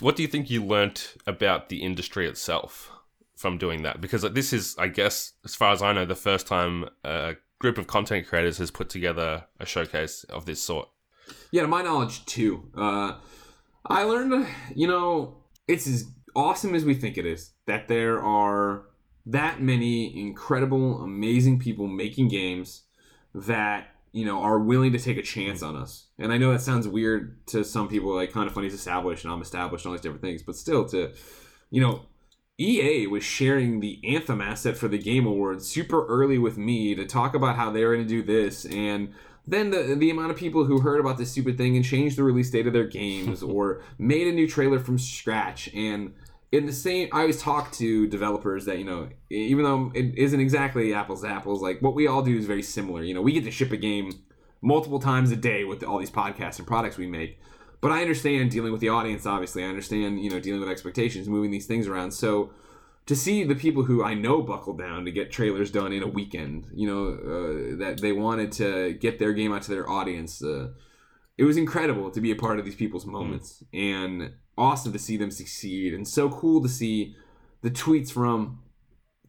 What do you think you learned about the industry itself from doing that? Because this is, I guess, as far as I know, the first time a group of content creators has put together a showcase of this sort. Yeah, to my knowledge, too. Uh, I learned, you know, it's as awesome as we think it is that there are that many incredible, amazing people making games that you know are willing to take a chance on us. And I know that sounds weird to some people, like kind of funny is established and I'm established and all these different things, but still, to you know, EA was sharing the Anthem asset for the Game Awards super early with me to talk about how they were going to do this, and then the the amount of people who heard about this stupid thing and changed the release date of their games or made a new trailer from scratch. And in the same i always talk to developers that you know even though it isn't exactly apples to apples like what we all do is very similar. You know we get to ship a game multiple times a day with all these podcasts and products we make but i understand dealing with the audience obviously. I understand you know dealing with expectations moving these things around. So to see the people who I know buckle down to get trailers done in a weekend, you know, uh, that they wanted to get their game out to their audience, uh, it was incredible to be a part of these people's moments and awesome to see them succeed. And so cool to see the tweets from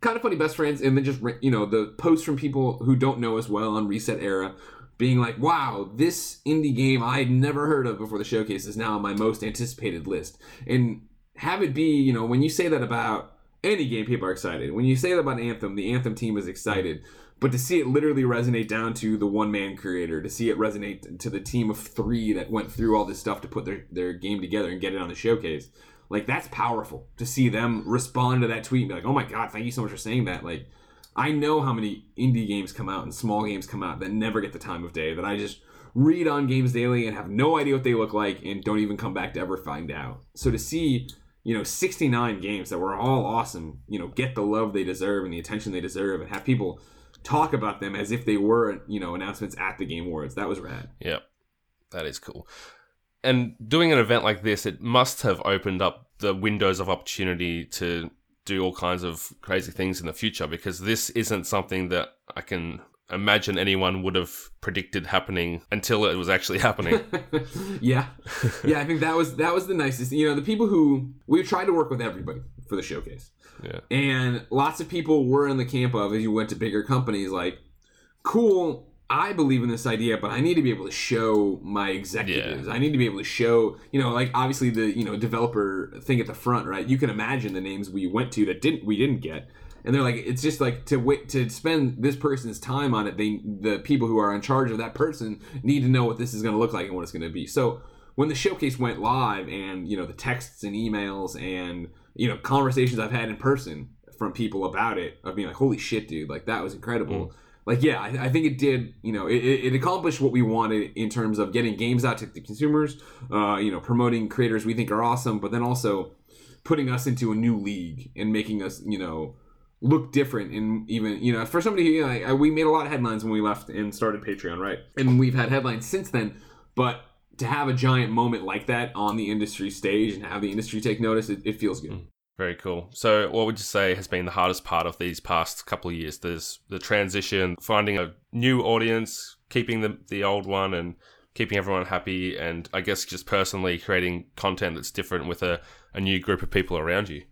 kind of funny best friends and then just you know the posts from people who don't know us well on ResetEra being like wow this indie game i had never heard of before the showcase is now on my most anticipated list. And have it be you know when you say that about any game people are excited. When you say that about anthem the anthem team is excited. But to see it literally resonate down to the one man creator to see it resonate to the team of three that went through all this stuff to put their, their game together and get it on the showcase like that's powerful to see them respond to that tweet and be like oh my god thank you so much for saying that. Like i know how many indie games come out and small games come out that never get the time of day that i just read on games daily and have no idea what they look like and don't even come back to ever find out. So to see you know 69 games that were all awesome you know get the love they deserve and the attention they deserve and have people talk about them as if they were you know announcements at the game awards that was rad. Yeah, that is cool. And doing an event like this, it must have opened up the windows of opportunity to do all kinds of crazy things in the future because this isn't something that I can imagine anyone would have predicted happening until it was actually happening. yeah yeah i think that was that was the nicest you know the people who we tried to work with everybody for the showcase yeah. and lots of people were in the camp of as you went to bigger companies like cool i believe in this idea but i need to be able to show my executives. I need to be able to show you know like obviously the you know developer thing at the front right? You can imagine the names we went to that didn't we didn't get. And they're like it's just like to wait to spend this person's time on it they the people who are in charge of that person need to know what this is going to look like and what it's going to be. So when the showcase went live and you know the texts and emails and you know conversations i've had in person from people about it of being like holy shit dude like that was incredible mm. Like yeah I, I think it did you know it, it accomplished what we wanted in terms of getting games out to the consumers uh, you know promoting creators we think are awesome but then also putting us into a new league and making us you know look different and even you know for somebody who you know, we made a lot of headlines when we left and started patreon right and we've had headlines since then but to have a giant moment like that on the industry stage and have the industry take notice, it, it feels good. Very cool. So, what would you say has been the hardest part of these past couple of years? There's the transition, finding a new audience, keeping the the old one, and keeping everyone happy, and I guess just personally creating content that's different with a, a new group of people around you.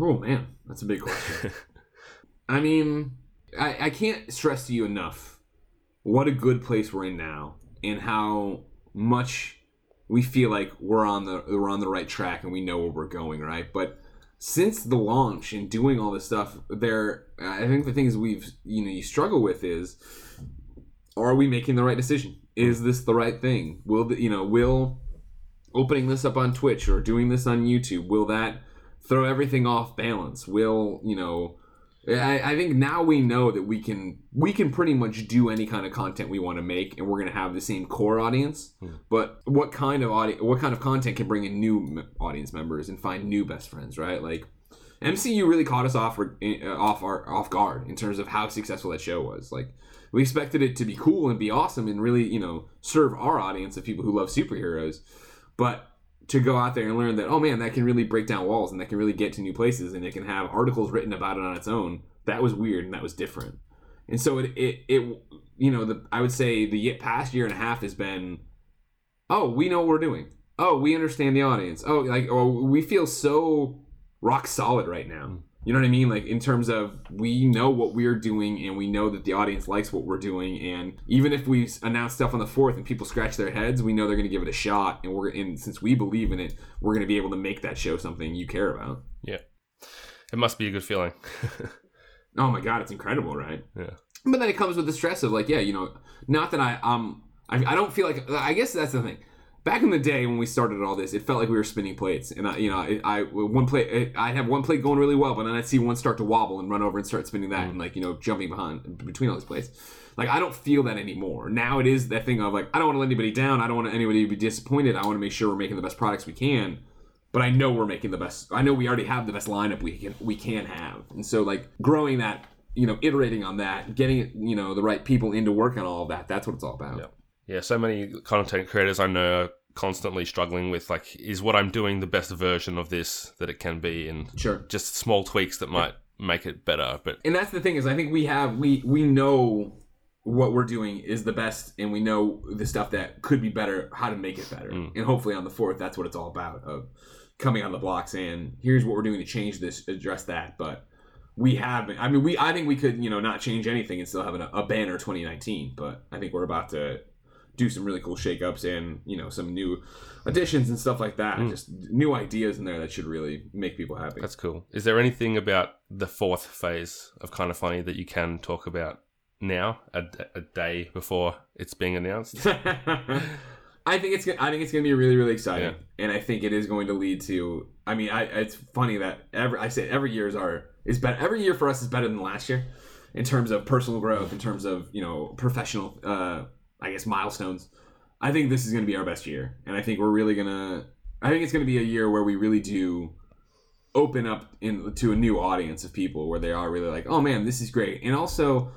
Oh man, that's a big question. I mean, I, I can't stress to you enough what a good place we're in now, and how much we feel like we're on the we're on the right track, and we know where we're going, right? But since the launch and doing all this stuff, there, I think the things we've you know you struggle with is, are we making the right decision? Is this the right thing? Will the, you know will opening this up on Twitch or doing this on YouTube will that throw everything off balance? Will you know? I, I think now we know that we can we can pretty much do any kind of content we want to make, and we're going to have the same core audience. But what kind of audience, what kind of content can bring in new m- audience members and find new best friends, right? Like MCU really caught us off uh, off our off guard in terms of how successful that show was. Like we expected it to be cool and be awesome and really you know serve our audience of people who love superheroes, but to go out there and learn that oh man that can really break down walls and that can really get to new places and it can have articles written about it on its own. That was weird and that was different. And so it it, it you know the i would say the past year and a half has been oh we know what we're doing. Oh we understand the audience. Oh like oh we feel so rock solid right now you know what i mean? Like in terms of we know what we're doing and we know that the audience likes what we're doing. And even if we announce stuff on the fourth and people scratch their heads we know they're going to give it a shot. And we're and since we believe in it we're going to be able to make that show something you care about. Yeah, it must be a good feeling. oh my god it's incredible right? Yeah. but then it comes with the stress of like yeah you know not that i um i, I don't feel like i guess that's the thing back in the day when we started all this it felt like we were spinning plates and i you know i, I one plate i'd have one plate going really well but then i'd see one start to wobble and run over and start spinning that and mm. like you know jumping behind between all these plates like i don't feel that anymore now it is that thing of like i don't want to let anybody down i don't want anybody to be disappointed i want to make sure we're making the best products we can but I know we're making the best. I know we already have the best lineup we can we can have, and so like growing that, you know, iterating on that, getting you know the right people into work on all of that. That's what it's all about. Yep. Yeah, so many content creators I know constantly struggling with like, is what I'm doing the best version of this that it can be, and Sure. just small tweaks that might make it better. But And that's the thing is, I think we have we we know what we're doing is the best, and we know the stuff that could be better, how to make it better, mm. and hopefully on the fourth, that's what it's all about of coming on the blocks and here's what we're doing to change this, address that, but. We have. I mean, we. I think we could, you know, not change anything and still have a, a banner 2019. But I think we're about to do some really cool shakeups and you know some new additions and stuff like that. Just new ideas in there that should really make people happy. that's cool. Is there anything about the fourth phase of kind of funny that you can talk about now, a, a day before it's being announced? I think it's gonna- I think it's going to be really really exciting, Yeah. and I think it is going to lead to. I mean, I, it's funny that every I say every year is our is better. Every year for us is better than last year, in terms of personal growth, in terms of you know professional, uh, I guess milestones. I think this is going to be our best year, and I think we're really gonna. I think it's going to be a year where we really do open up in, to a new audience of people where they are really like, oh man, this is great, and also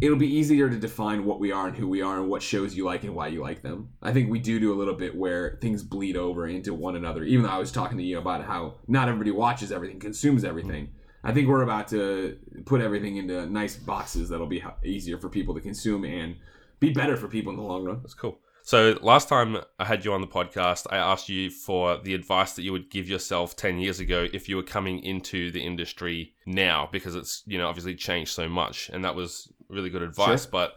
it'll be easier to define what we are and who we are and what shows you like and why you like them. I think we do do a little bit where things bleed over into one another. Even though I was talking to you about how not everybody watches everything, consumes everything. I think we're about to put everything into nice boxes that'll be easier for people to consume and be better for people in the long run. That's cool. So last time I had you on the podcast, I asked you for the advice that you would give yourself 10 years ago if you were coming into the industry now because it's, you know, obviously changed so much and that was really good advice, Sure. but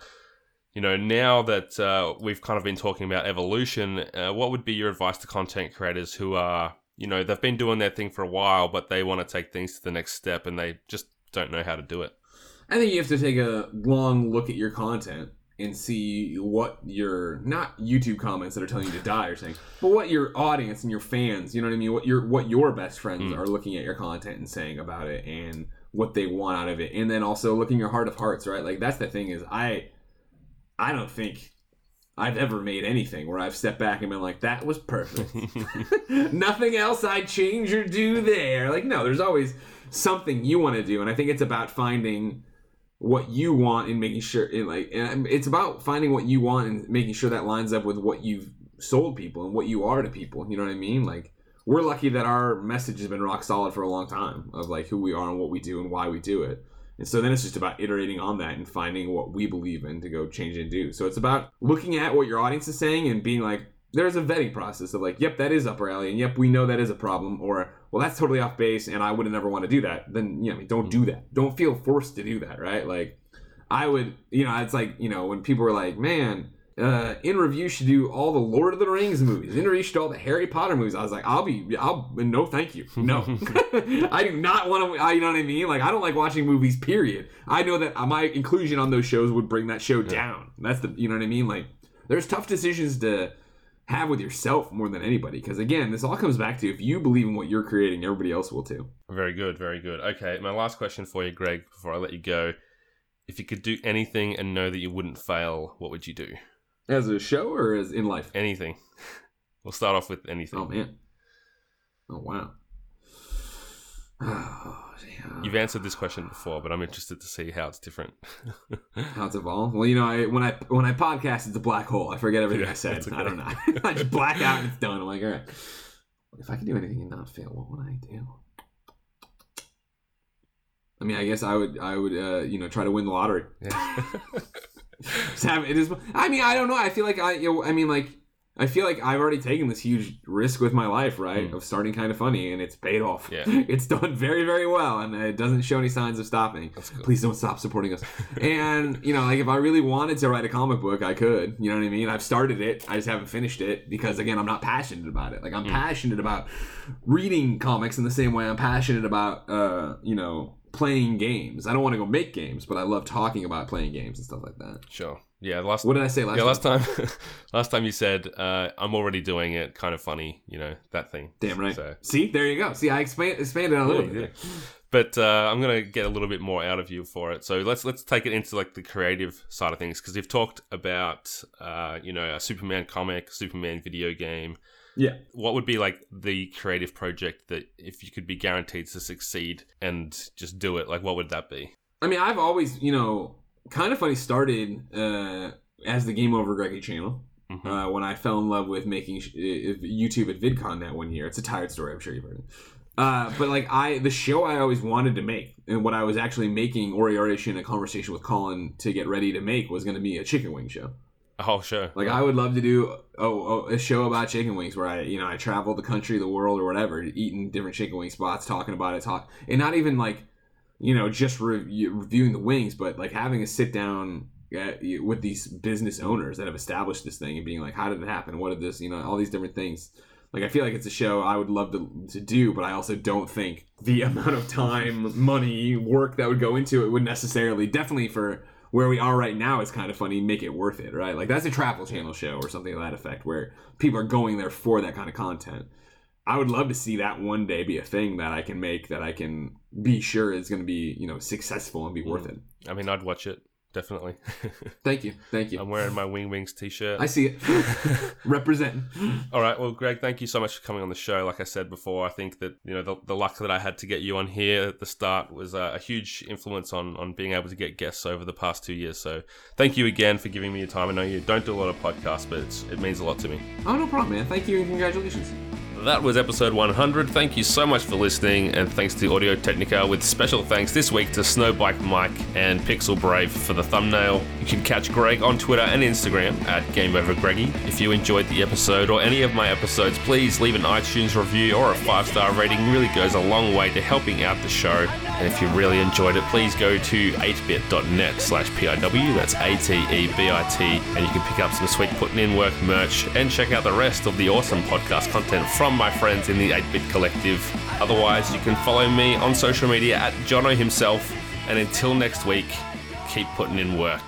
you know, now that uh, we've kind of been talking about evolution, uh, what would be your advice to content creators who are, you know, they've been doing their thing for a while, but they want to take things to the next step and they just don't know how to do it? I think you have to take a long look at your content and see what your not YouTube comments that are telling you to die are saying, but what your audience and your fans, you know what I mean, what your what your best friends hmm. are looking at your content and saying about it and what they want out of it. And then also looking your heart of hearts, right? Like that's the thing is I I don't think I've ever made anything where I've stepped back and been like, that was perfect. Nothing else I'd change or do there. Like, no, there's always something you want to do. And I think it's about finding what you want and making sure, and like, and it's about finding what you want and making sure that lines up with what you've sold people and what you are to people. You know what I mean? Like we're lucky that our message has been rock solid for a long time of like who we are and what we do and why we do it. And so then it's just about iterating on that and finding what we believe in to go change and do. So it's about looking at what your audience is saying and being like, there's a vetting process of like, yep, that is upper alley, and yep, we know that is a problem, or well, that's totally off base, and I would never want to do that. Then you know, I mean, don't do that. Don't feel forced to do that, right? Like, I would, you know, it's like you know when people were like, man, uh, in review should do all the Lord of the Rings movies. In review should do all the Harry Potter movies. I was like, I'll be, I'll no, thank you, no. I do not want to. You know what I mean? Like, I don't like watching movies. Period. I know that my inclusion on those shows would bring that show down. That's the, you know what I mean? Like, there's tough decisions to have with yourself more than anybody. Because again, this all comes back to if you believe in what you're creating, everybody else will too. Very good, very good. Okay, my last question for you, Greg, before I let you go. If you could do anything and know that you wouldn't fail, what would you do? As a show or as in life? Anything. We'll start off with anything. Oh man. Oh wow. Ah. You've answered this question before, but I'm interested to see how it's different. How it's evolved. Well, you know, I, when I when I podcast, it's a black hole. I forget everything Yeah, I said. I don't know. I just black out and it's done. I'm like, all right. If I could do anything and not fail, what would I do? I mean, I guess I would, I would, uh, you know, try to win the lottery. Yeah. Have it is. I mean, I don't know. I feel like I, you know, I mean, like, I feel like I've already taken this huge risk with my life, right, Mm. of starting kind of funny, and it's paid off. Yeah. It's done very, very well, and it doesn't show any signs of stopping. Please don't stop supporting us. and you know, like if I really wanted to write a comic book, I could. You know what I mean? I've started it. I just haven't finished it because again, I'm not passionate about it. Like I'm Mm. passionate about reading comics in the same way I'm passionate about, uh, you know, playing games. I don't want to go make games, but I love talking about playing games and stuff like that. Sure. Yeah. Last. What did I say last? yeah. time? Last time. last time you said, uh, "I'm already doing it." Kind of funny, you know that thing. Damn right. So- See, there you go. See, I expand, expanded a little Yeah, bit. yeah. But uh, I'm gonna get a little bit more out of you for it. So let's let's take it into like the creative side of things because you've talked about uh, you know a Superman comic, Superman video game. Yeah. What would be like the creative project that if you could be guaranteed to succeed and just do it, like what would that be? I mean, I've always, you know, kind of funny started uh, as the Game Over Greggy channel. Mhm. Uh, when I fell in love with making sh- YouTube at VidCon that one year. It's a tired story, I'm sure you've heard it. Uh, but like I, the show I always wanted to make, and what I was actually making, Oriorish in a conversation with Colin to get ready to make was going to be a chicken wing show. Oh sure. Like I would love to do oh, oh, a show about chicken wings where I you know I travel the country, the world, or whatever, eating different chicken wing spots, talking about it, talk, and not even like you know just re- reviewing the wings, but like having a sit down uh, with these business owners that have established this thing and being like, how did it happen? What did this? You know, all these different things. Like I feel like it's a show I would love to, to do, but I also don't think the amount of time, money, work that would go into it would necessarily, definitely for where we are right now, is kind of funny, make it worth it, right? Like that's a travel channel show or something to that effect, where people are going there for that kind of content. I would love to see that one day be a thing that I can make that I can be sure is going to be, you know, successful and be worth it. I mean, I'd watch it definitely. Thank you, thank you. I'm wearing my Wing Wings t-shirt. I see it. Representing. All right. Well, Greg, thank you so much for coming on the show. Like I said before, I think that you know the, the luck that I had to get you on here at the start was uh, a huge influence on on being able to get guests over the past two years. So thank you again for giving me your time. I know you don't do a lot of podcasts, but it's, it means a lot to me. Oh, no problem, man. Thank you and congratulations. That was episode 100. Thank you so much for listening, and thanks to Audio Technica, with special thanks this week to Snowbike Mike and Pixel Brave for the thumbnail. You can catch Greg on Twitter and Instagram at GameOverGreggy. If you enjoyed the episode or any of my episodes, please leave an iTunes review or a five star rating. Really goes a long way to helping out the show. And if you really enjoyed it, please go to 8bit.net slash PIW. That's A T E B I T. And you can pick up some sweet putting in work merch and check out the rest of the awesome podcast content from my friends in the 8 Bit Collective. Otherwise, you can follow me on social media at Jono himself. And until next week, keep putting in work.